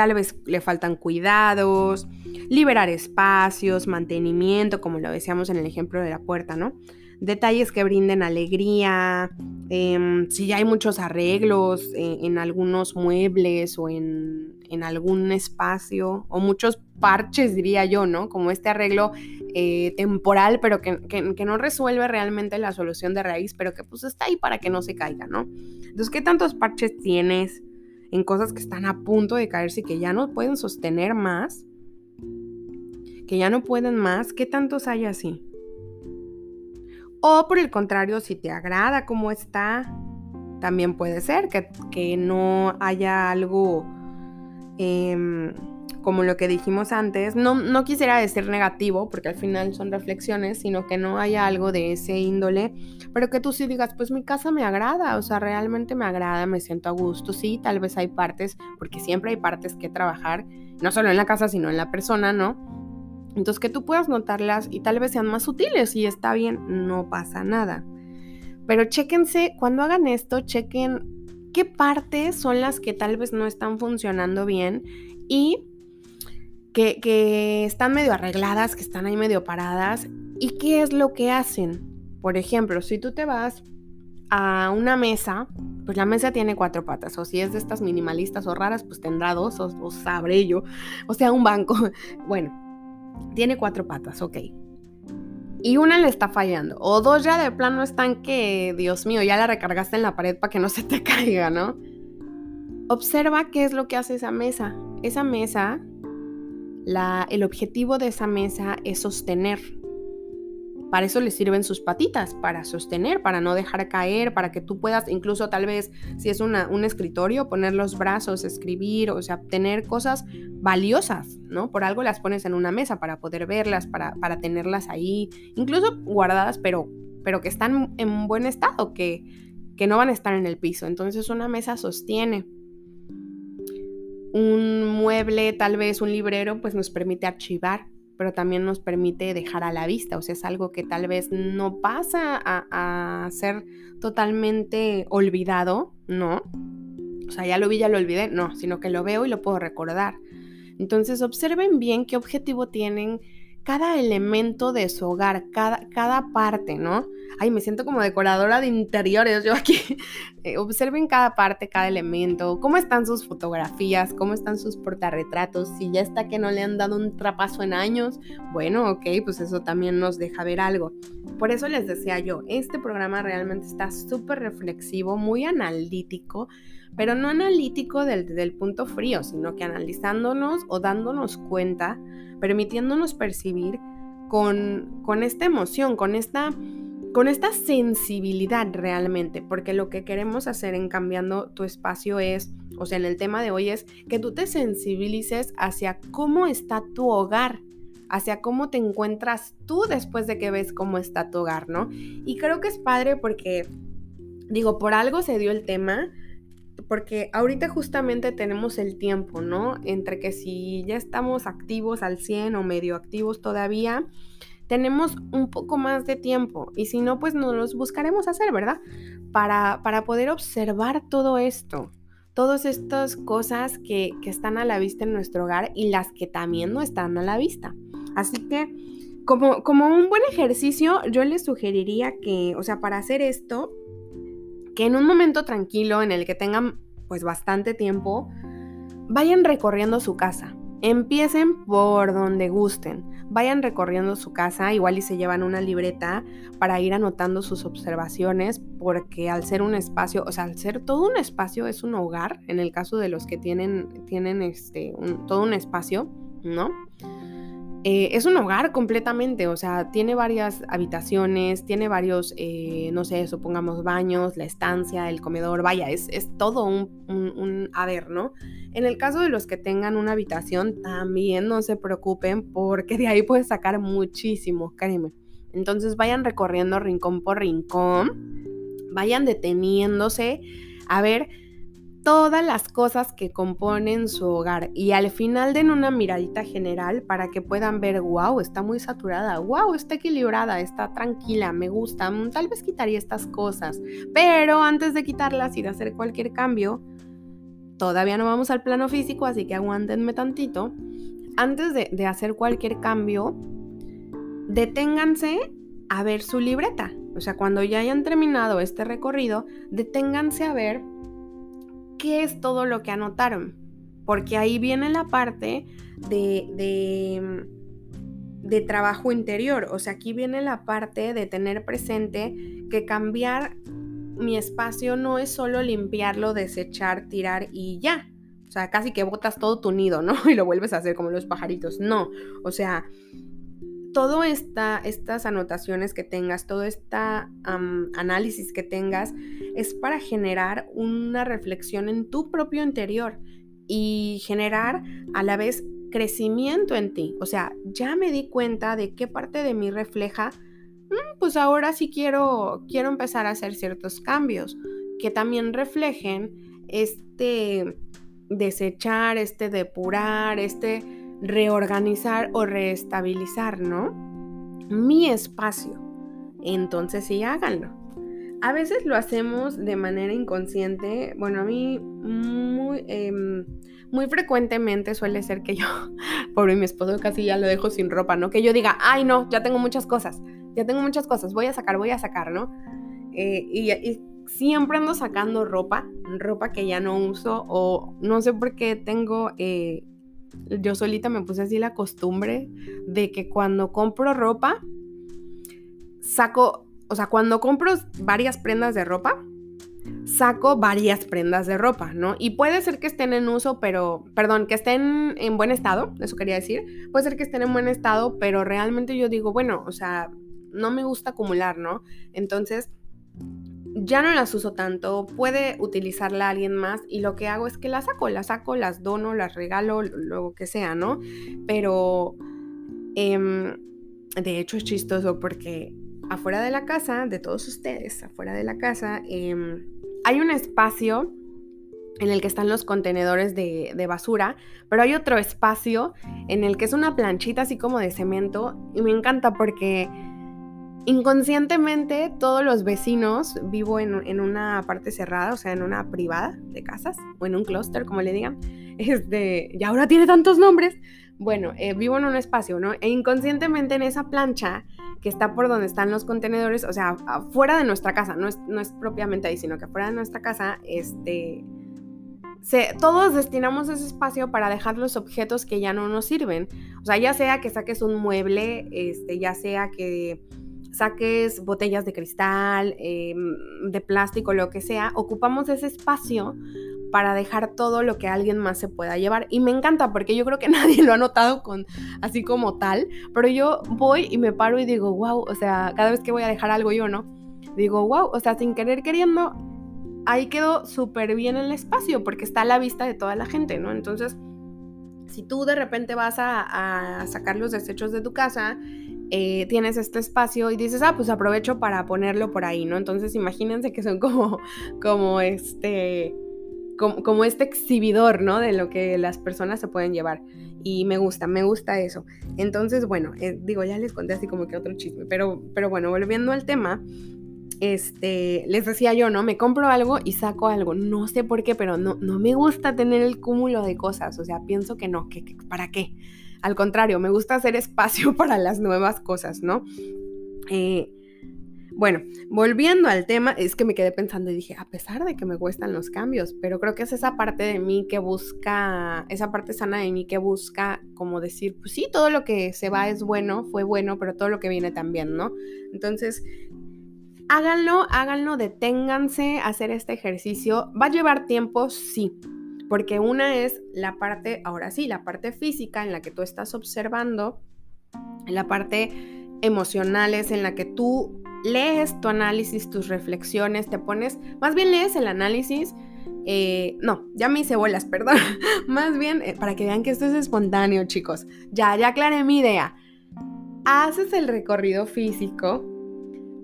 Tal vez le faltan cuidados, liberar espacios, mantenimiento, como lo decíamos en el ejemplo de la puerta, ¿no? detalles que brinden alegría, em, si ya hay muchos arreglos eh, en algunos muebles o en, algún espacio, o muchos parches, diría yo, ¿no? Como este arreglo eh, temporal, pero que, que, no resuelve realmente la solución de raíz, pero que pues está ahí para que no se caiga, ¿no? Entonces, ¿qué tantos parches tienes en cosas que están a punto de caerse y que ya no pueden sostener más? Que ya no pueden más, ¿qué tantos hay así? O por el contrario, si te agrada cómo está, también puede ser que, no haya algo em, como lo que dijimos antes. No, no quisiera decir negativo, porque al final son reflexiones, sino que no haya algo de ese índole, pero que tú sí digas, pues mi casa me agrada, o sea, realmente me agrada, me siento a gusto. Sí, tal vez hay partes, porque siempre hay partes que trabajar, no solo en la casa, sino en la persona, ¿no? Entonces que tú puedas notarlas y tal vez sean más sutiles y está bien, no pasa nada. Pero chéquense, cuando hagan esto, chequen qué partes son las que tal vez no están funcionando bien y que, están medio arregladas, que están ahí medio paradas y qué es lo que hacen. Por ejemplo, si tú te vas a una mesa, pues la mesa tiene cuatro patas, o si es de estas minimalistas o raras, pues tendrá dos, o, o sabré yo, o sea, un banco. Bueno, tiene cuatro patas, ok. Y una le está fallando. O dos ya de plano están que, Dios mío, ya la recargaste en la pared para que no se te caiga, ¿no? Observa qué es lo que hace esa mesa. Esa mesa, la, el objetivo de esa mesa es sostener para eso le sirven sus patitas, para sostener, para no dejar caer, para que tú puedas, incluso tal vez si es una, un escritorio, poner los brazos, escribir, o sea, tener cosas valiosas, ¿no? Por algo las pones en una mesa para poder verlas, para, para tenerlas ahí, incluso guardadas, pero, pero que están en buen estado, que, que no van a estar en el piso. Entonces una mesa sostiene. Un mueble, tal vez un librero, pues nos permite archivar pero también nos permite dejar a la vista, o sea, es algo que tal vez no pasa a, ser totalmente olvidado, ¿no? O sea, ya lo vi, ya lo olvidé, no, sino que lo veo y lo puedo recordar. Entonces, observen bien qué objetivo tienen cada elemento de su hogar, cada, cada parte, ¿no? Ay, me siento como decoradora de interiores, yo aquí. Eh, observen cada parte, cada elemento, cómo están sus fotografías, cómo están sus portarretratos, si ya está que no le han dado un trapazo en años, bueno, ok, pues eso también nos deja ver algo. Por eso les decía yo, este programa realmente está súper reflexivo, muy analítico, pero no analítico del, del punto frío, sino que analizándonos o dándonos cuenta permitiéndonos percibir con, con esta emoción, con esta, con esta sensibilidad realmente, porque lo que queremos hacer en cambiando tu espacio es, o sea, en el tema de hoy es que tú te sensibilices hacia cómo está tu hogar, hacia cómo te encuentras tú después de que ves cómo está tu hogar, ¿no? Y creo que es padre porque, digo, por algo se dio el tema, porque ahorita justamente tenemos el tiempo, ¿no? Entre que si ya estamos activos al 100 o medio activos todavía, tenemos un poco más de tiempo y si no, pues nos los buscaremos hacer, ¿verdad? Para, para poder observar todo esto, todas estas cosas que, que están a la vista en nuestro hogar y las que también no están a la vista. Así que, como, como un buen ejercicio, yo les sugeriría que, o sea, para hacer esto, que en un momento tranquilo en el que tengan pues bastante tiempo, vayan recorriendo su casa. Empiecen por donde gusten. Vayan recorriendo su casa, igual y se llevan una libreta para ir anotando sus observaciones, porque al ser un espacio, o sea, al ser todo un espacio es un hogar, en el caso de los que tienen, tienen este, todo un espacio, ¿no? Eh, es un hogar completamente, o sea, tiene varias habitaciones, tiene varios, eh, no sé, supongamos baños, la estancia, el comedor, vaya, es, es todo un, un, un, haber, ¿no? En el caso de los que tengan una habitación, también no se preocupen porque de ahí puedes sacar muchísimo, créeme. Entonces vayan recorriendo rincón por rincón, vayan deteniéndose a ver todas las cosas que componen su hogar y al final den una miradita general para que puedan ver, wow, está muy saturada, wow, está equilibrada, está tranquila, me gusta, mm, tal vez quitaría estas cosas, pero antes de quitarlas y de hacer cualquier cambio, todavía no vamos al plano físico, así que aguántenme tantito, antes de, de hacer cualquier cambio, deténganse a ver su libreta. O sea, cuando ya hayan terminado este recorrido, deténganse a ver qué es todo lo que anotaron. Porque ahí viene la parte de, de, de, trabajo interior. O sea, aquí viene la parte de tener presente que cambiar mi espacio no es solo limpiarlo, desechar, tirar y ya. O sea, casi que botas todo tu nido, ¿no? Y lo vuelves a hacer como los pajaritos. No. O sea, todo esta, estas anotaciones que tengas, todo este análisis que tengas, es para generar una reflexión en tu propio interior y generar a la vez crecimiento en ti. O sea, ya me di cuenta de qué parte de mí refleja, mm, pues ahora sí quiero, quiero empezar a hacer ciertos cambios que también reflejen este desechar, este depurar, este reorganizar o reestabilizar, ¿no? Mi espacio. Entonces sí, háganlo. A veces lo hacemos de manera inconsciente. Bueno, a mí muy, em, muy frecuentemente suele ser que yo, por mi esposo casi ya lo dejo sin ropa, ¿no? Que yo diga, ay no, ya tengo muchas cosas, ya tengo muchas cosas, voy a sacar, voy a sacar, ¿no? Eh, y, siempre ando sacando ropa, ropa que ya no uso o no sé por qué tengo eh, yo solita me puse así la costumbre de que cuando compro ropa, saco, o sea, cuando compro varias prendas de ropa, saco varias prendas de ropa, ¿no? Y puede ser que estén en uso, pero, perdón, que estén en buen estado, eso quería decir. Puede ser que estén en buen estado, pero realmente yo digo, bueno, o sea, no me gusta acumular, ¿no? Entonces, ya no las uso tanto, puede utilizarla alguien más y lo que hago es que las saco, las saco, las dono, las regalo, lo que sea, ¿no? Pero em, de hecho es chistoso porque afuera de la casa, de todos ustedes, afuera de la casa, em, hay un espacio en el que están los contenedores de, de, basura, pero hay otro espacio en el que es una planchita así como de cemento y me encanta porque Inconscientemente, todos los vecinos, vivo en, una parte cerrada, o sea, en una privada de casas, o en un clúster, como le digan, este, y ahora tiene tantos nombres. Bueno, eh, vivo en un espacio, ¿no? E inconscientemente en esa plancha que está por donde están los contenedores, o sea, fuera de nuestra casa, no es, no es propiamente ahí, sino que fuera de nuestra casa, este, todos destinamos ese espacio para dejar los objetos que ya no nos sirven. O sea, ya sea que saques un mueble, este, ya sea que saques botellas de cristal, em, de plástico, lo que sea, ocupamos ese espacio para dejar todo lo que alguien más se pueda llevar. Y me encanta porque yo creo que nadie lo ha notado con así como tal, pero yo voy y me paro y digo, wow, o sea, cada vez que voy a dejar algo yo, ¿no? Digo, wow, o sea, sin querer queriendo, ahí quedó súper bien el espacio porque está a la vista de toda la gente, ¿no? Entonces, Si tú de repente vas a, sacar los desechos de tu casa, eh, tienes este espacio y dices, ah, pues aprovecho para ponerlo por ahí, ¿no? Entonces imagínense que son como, como este, como, este exhibidor, ¿no? De lo que las personas se pueden llevar. Y me gusta, me gusta eso. Entonces, bueno, eh, digo, ya les conté así como que otro chisme, pero, pero bueno, volviendo al tema, este, les decía yo, ¿no? Me compro algo y saco algo. No sé por qué, pero no, no me gusta tener el cúmulo de cosas. O sea, pienso que no, que, ¿para qué? Al contrario, me gusta hacer espacio para las nuevas cosas, ¿no? Eh, bueno, volviendo al tema, es que me quedé pensando y dije, a pesar de que me cuestan los cambios, pero creo que es esa parte de mí que busca, esa parte sana de mí que busca como decir, pues sí, todo lo que se va es bueno, fue bueno, pero todo lo que viene también, ¿no? Entonces, háganlo, háganlo, deténganse a hacer este ejercicio. ¿Va a llevar tiempo? Sí. Porque una es la parte, ahora sí, la parte física en la que tú estás observando, la parte emocional es en la que tú lees tu análisis, tus reflexiones, te pones, más bien lees el análisis, eh, no, ya me hice bolas, perdón, más bien eh, para que vean que esto es espontáneo, chicos, ya, ya aclaré mi idea. Haces el recorrido físico,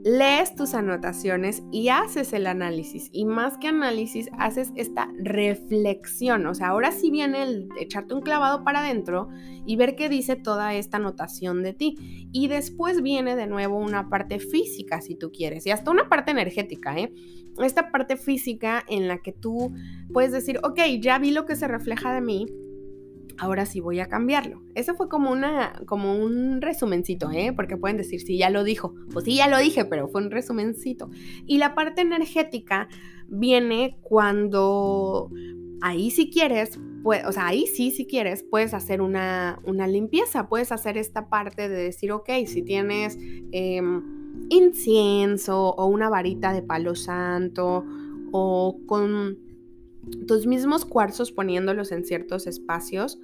lees tus anotaciones y haces el análisis. Y más que análisis, haces esta reflexión. O sea, ahora sí viene el echarte un clavado para adentro y ver qué dice toda esta anotación de ti. Y después viene de nuevo una parte física, si tú quieres, y hasta una parte energética, ¿eh? Esta parte física en la que tú puedes decir, ok, ya vi lo que se refleja de mí, ahora sí voy a cambiarlo. Eso fue como una, como un resumencito, ¿eh? Porque pueden decir, sí, ya lo dijo. Pues sí, ya lo dije, pero fue un resumencito. Y la parte energética viene cuando ahí si quieres, pues, o sea, ahí sí, si quieres, puedes hacer una, una, limpieza, puedes hacer esta parte de decir, ok, si tienes em, incienso o una varita de palo santo o con tus mismos cuarzos poniéndolos en ciertos espacios,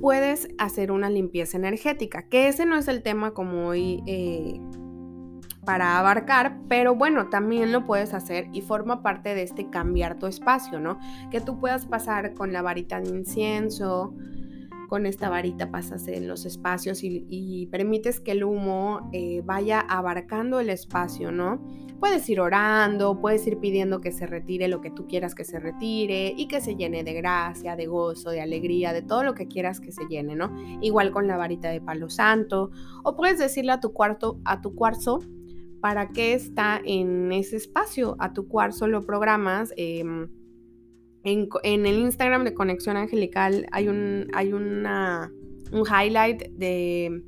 puedes hacer una limpieza energética, que ese no es el tema como hoy eh, para abarcar, pero bueno, también lo puedes hacer y forma parte de este cambiar tu espacio, ¿no? Que tú puedas pasar con la varita de incienso, con esta varita pasas en los espacios y, permites que el humo eh, vaya abarcando el espacio, ¿no? Puedes ir orando, puedes ir pidiendo que se retire lo que tú quieras que se retire y que se llene de gracia, de gozo, de alegría, de todo lo que quieras que se llene, ¿no? Igual con la varita de palo santo. O puedes decirle a tu cuarto, a tu cuarzo, para qué está en ese espacio. A tu cuarzo lo programas. Em, en, el Instagram de Conexión Angelical hay un, hay una, un highlight de,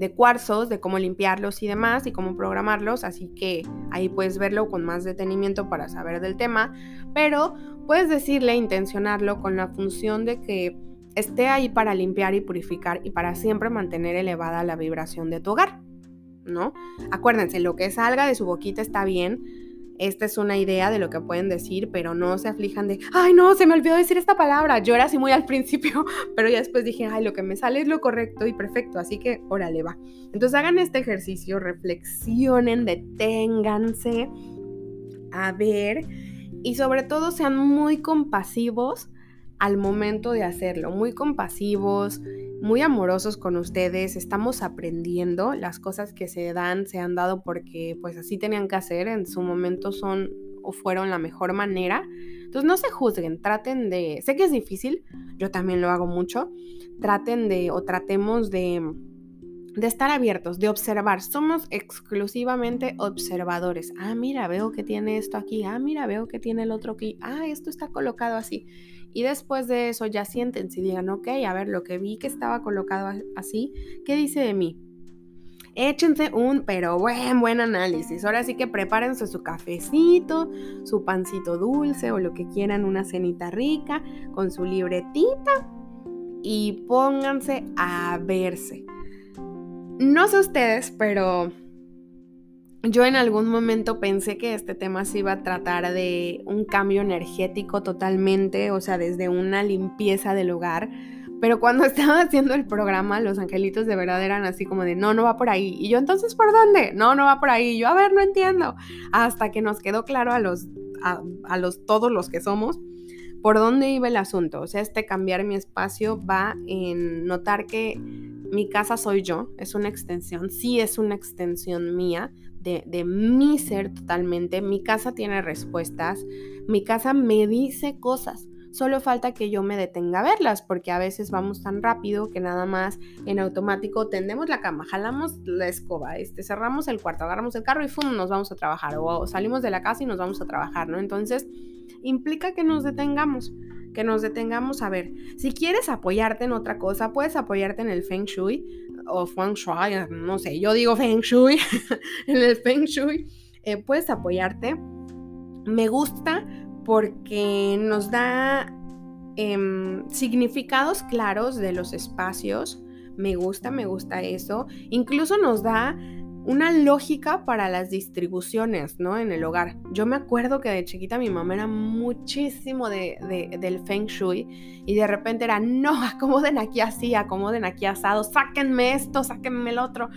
de cuarzos, de cómo limpiarlos y demás y cómo programarlos, así que ahí puedes verlo con más detenimiento para saber del tema, pero puedes decirle, intencionarlo con la función de que esté ahí para limpiar y purificar y para siempre mantener elevada la vibración de tu hogar, ¿no? Acuérdense, lo que salga de su boquita está bien, esta es una idea de lo que pueden decir, pero no se aflijan de, ay, no, se me olvidó decir esta palabra. Yo era así muy al principio, pero ya después dije, ay, lo que me sale es lo correcto y perfecto, así que órale va. Entonces hagan este ejercicio, reflexionen, deténganse a ver y sobre todo sean muy compasivos al momento de hacerlo, muy compasivos, muy amorosos con ustedes, estamos aprendiendo, las cosas que se dan se han dado porque pues así tenían que hacer, en su momento son o fueron la mejor manera. Entonces no se juzguen, traten de, sé que es difícil, yo también lo hago mucho, traten de o tratemos de de estar abiertos, de observar. Somos exclusivamente observadores. Ah, mira, veo que tiene esto aquí. Ah, mira, veo que tiene el otro aquí. Ah, esto está colocado así. Y después de eso ya sienten y digan, ok, a ver, lo que vi que estaba colocado así, ¿qué dice de mí? Échense un, pero buen, buen análisis. Ahora sí que prepárense su cafecito, su pancito dulce o lo que quieran, una cenita rica, con su libretita y pónganse a verse. No sé ustedes, pero yo en algún momento pensé que este tema se iba a tratar de un cambio energético totalmente, o sea, desde una limpieza del hogar. Pero cuando estaba haciendo el programa, los angelitos de verdad eran así como de, no, no va por ahí. Y yo, entonces, ¿por dónde? No, no va por ahí. yo, a ver, no entiendo. Hasta que nos quedó claro a los, a, los, todos los que somos, ¿Por dónde iba el asunto? O sea, este cambiar mi espacio va en notar que mi casa soy yo, es una extensión, sí es una extensión mía, de, de, mi ser totalmente. Mi casa tiene respuestas, mi casa me dice cosas. Solo falta que yo me detenga a verlas, porque a veces vamos tan rápido que nada más en automático tendemos la cama, jalamos la escoba, este, cerramos el cuarto, agarramos el carro y ¡fum! nos vamos a trabajar. O salimos de la casa y nos vamos a trabajar, ¿no? Entonces, implica que nos detengamos que nos detengamos a ver. Si quieres apoyarte en otra cosa, puedes apoyarte en el Feng Shui o Feng Shui, no sé, yo digo Feng Shui, en el Feng Shui, eh, puedes apoyarte. Me gusta porque nos da em, significados claros de los espacios. Me gusta, me gusta eso. Incluso nos da una lógica para las distribuciones, ¿no? En el hogar. Yo me acuerdo que de chiquita mi mamá era muchísimo de, del feng shui y de repente era, no, acomoden aquí así, acomoden aquí asado, sáquenme esto, sáquenme el otro.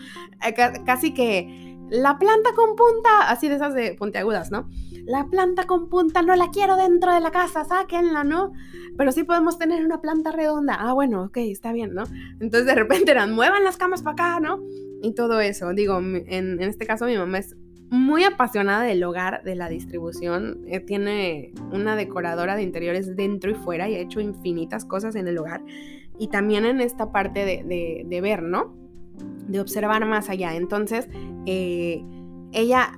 Eh, casi que la planta con punta, así de esas de puntiagudas, ¿no? La planta con punta no la quiero dentro de la casa, sáquenla, ¿no? Pero sí podemos tener una planta redonda. Ah, bueno, ok, está bien, ¿no? Entonces de repente eran, muevan las camas para acá, ¿no? y todo eso. Digo, en, este caso mi mamá es muy apasionada del hogar, de la distribución. Eh, tiene una decoradora de interiores dentro y fuera y ha hecho infinitas cosas en el hogar. Y también en esta parte de, ver, ¿no? De observar más allá. Entonces, eh, ella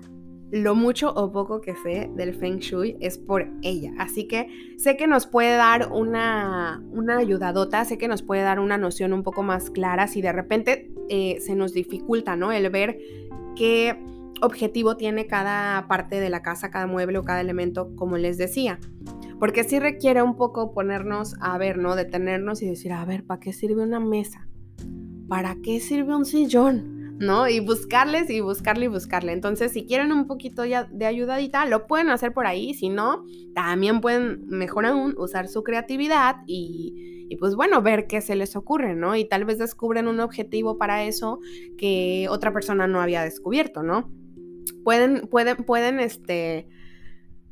lo mucho o poco que sé del Feng Shui es por ella. Así que sé que nos puede dar una, una ayudadota, sé que nos puede dar una noción un poco más clara si de repente eh, se nos dificulta, ¿no? El ver qué objetivo tiene cada parte de la casa, cada mueble o cada elemento, como les decía. Porque sí requiere un poco ponernos a ver, ¿no? Detenernos y decir, a ver, ¿para qué sirve una mesa? ¿Para qué sirve un sillón? ¿no? Y buscarles y buscarle y buscarle. Entonces, si quieren un poquito ya de ayudadita, lo pueden hacer por ahí. Si no, también pueden, mejor aún, usar su creatividad y, y pues bueno, ver qué se les ocurre, ¿no? Y tal vez descubren un objetivo para eso que otra persona no había descubierto, ¿no? Pueden, pueden, pueden, este,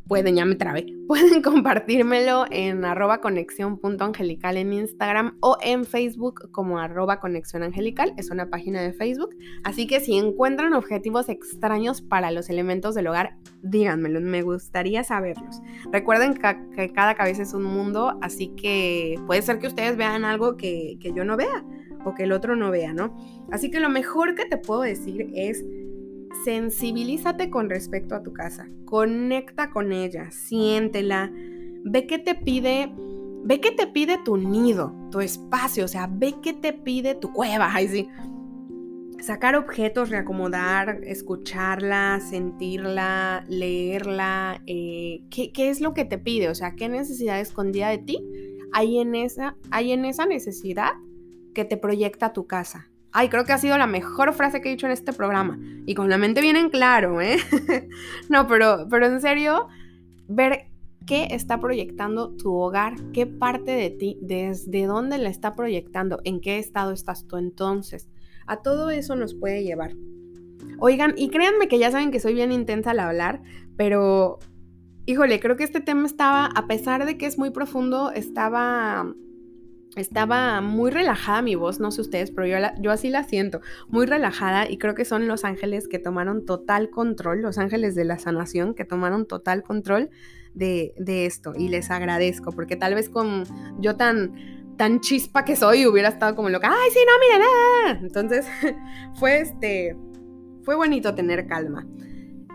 pueden, ya me trabé, pueden compartírmelo en arroba conexión.angelical en Instagram o en Facebook como arroba conexión angelical, es una página de Facebook. Así que si encuentran objetivos extraños para los elementos del hogar, díganmelo, me gustaría saberlos. Recuerden que, cada cabeza es un mundo, así que puede ser que ustedes vean algo que, que yo no vea o que el otro no vea, ¿no? Así que lo mejor que te puedo decir es sensibilízate con respecto a tu casa, conecta con ella, siéntela, ve qué te pide, ve qué te pide tu nido, tu espacio, o sea, ve qué te pide tu cueva, ahí sí. Sacar objetos, reacomodar, escucharla, sentirla, leerla, eh, ¿qué, ¿qué, es lo que te pide? O sea, ¿qué necesidad escondida de ti hay en esa, hay en esa necesidad que te proyecta tu casa? Ay, creo que ha sido la mejor frase que he dicho en este programa. Y con la mente bien en claro, ¿eh? no, pero, pero en serio, ver qué está proyectando tu hogar, qué parte de ti, desde dónde la está proyectando, en qué estado estás tú entonces. A todo eso nos puede llevar. Oigan, y créanme que ya saben que soy bien intensa al hablar, pero híjole, creo que este tema estaba, a pesar de que es muy profundo, estaba estaba muy relajada mi voz, no sé ustedes, pero yo, así la siento, muy relajada y creo que son los ángeles que tomaron total control, los ángeles de la sanación que tomaron total control de, esto y les agradezco porque tal vez con yo tan, tan chispa que soy hubiera estado como loca, ay sí, no, miren, nada. entonces fue este, fue bonito tener calma.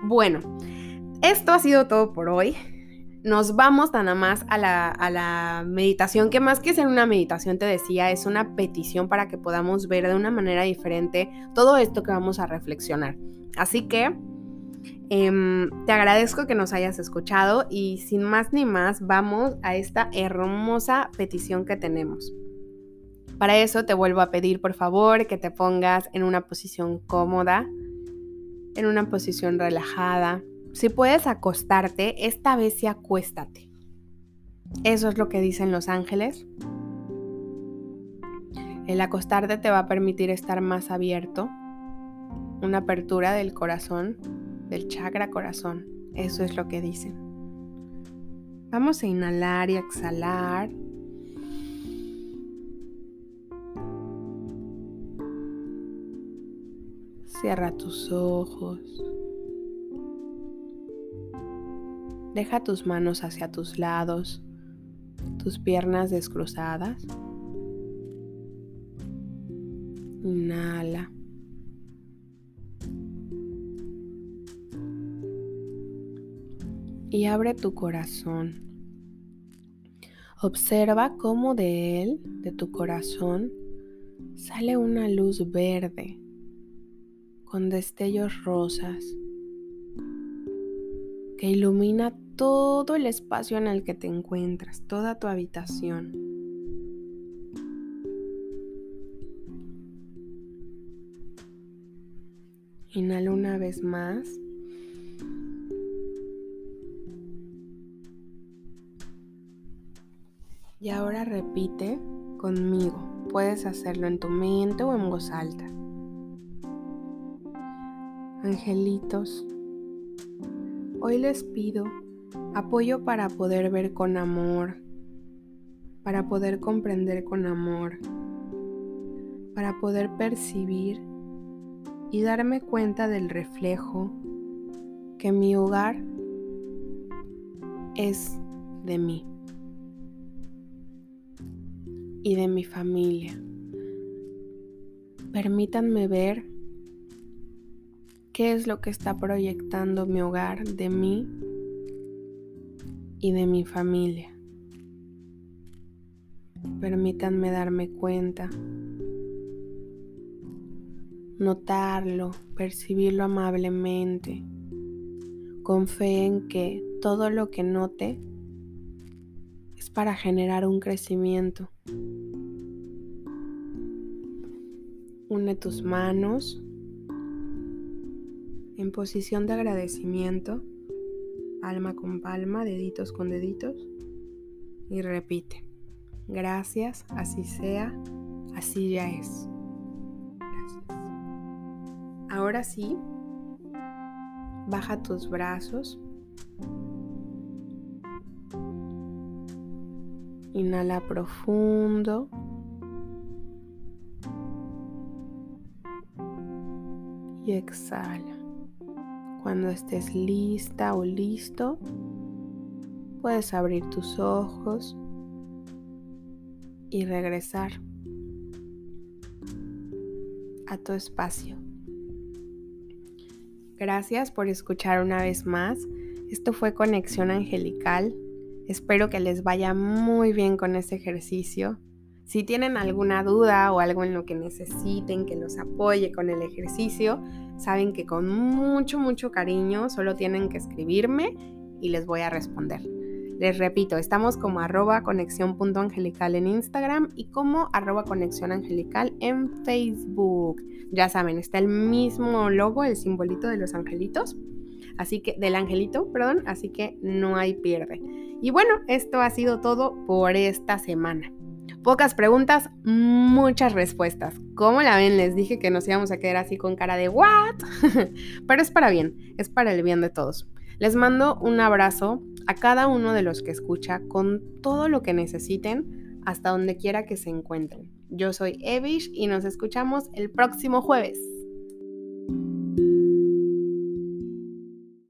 Bueno, esto ha sido todo por hoy nos vamos nada más a la, meditación, que más que ser una meditación, te decía, es una petición para que podamos ver de una manera diferente todo esto que vamos a reflexionar. Así que em, te agradezco que nos hayas escuchado y sin más ni más vamos a esta hermosa petición que tenemos. Para eso te vuelvo a pedir por favor que te pongas en una posición cómoda, en una posición relajada, si puedes acostarte, esta vez sí acuéstate. Eso es lo que dicen los ángeles. El acostarte te va a permitir estar más abierto, una apertura del corazón, del chakra corazón. Eso es lo que dicen. Vamos a inhalar y exhalar. Cierra tus ojos. Deja tus manos hacia tus lados, tus piernas descruzadas. Inhala. Y abre tu corazón. Observa cómo de él, de tu corazón, sale una luz verde con destellos rosas que ilumina todo el espacio en el que te encuentras, toda tu habitación. Inhala una vez más. Y ahora repite conmigo. Puedes hacerlo en tu mente o en voz alta. Angelitos, hoy les pido apoyo para poder ver con amor, para poder comprender con amor, para poder percibir y darme cuenta del reflejo que mi hogar es de mí y de mi familia. Permítanme ver qué es lo que está proyectando mi hogar de mí y de mi familia. Permítanme darme cuenta, notarlo, percibirlo amablemente, con fe en que todo lo que note es para generar un crecimiento. Une tus manos en posición de agradecimiento, palma con palma, deditos con deditos, y repite, gracias, así sea, así ya es. Gracias. Ahora sí, baja tus brazos. Inhala profundo. Y exhala. Cuando estés lista o listo, puedes abrir tus ojos y regresar a tu espacio. Gracias por escuchar una vez más. Esto fue Conexión Angelical. Espero que les vaya muy bien con este ejercicio. Si tienen alguna duda o algo en lo que necesiten que los apoye con el ejercicio, saben que con mucho, mucho cariño solo tienen que escribirme y les voy a responder. Les repito, estamos como arroba conexión.angelical en Instagram y como arroba conexión angelical en Facebook. Ya saben, está el mismo logo, el simbolito de los angelitos. Así que, del angelito, perdón, así que no hay pierde. Y bueno, esto ha sido todo por esta semana. Pocas preguntas, muchas respuestas. ¿Cómo la ven? Les dije que nos íbamos a quedar así con cara de ¿what? Pero es para bien, es para el bien de todos. Les mando un abrazo a cada uno de los que escucha con todo lo que necesiten hasta donde quiera que se encuentren. Yo soy Evish y nos escuchamos el próximo jueves.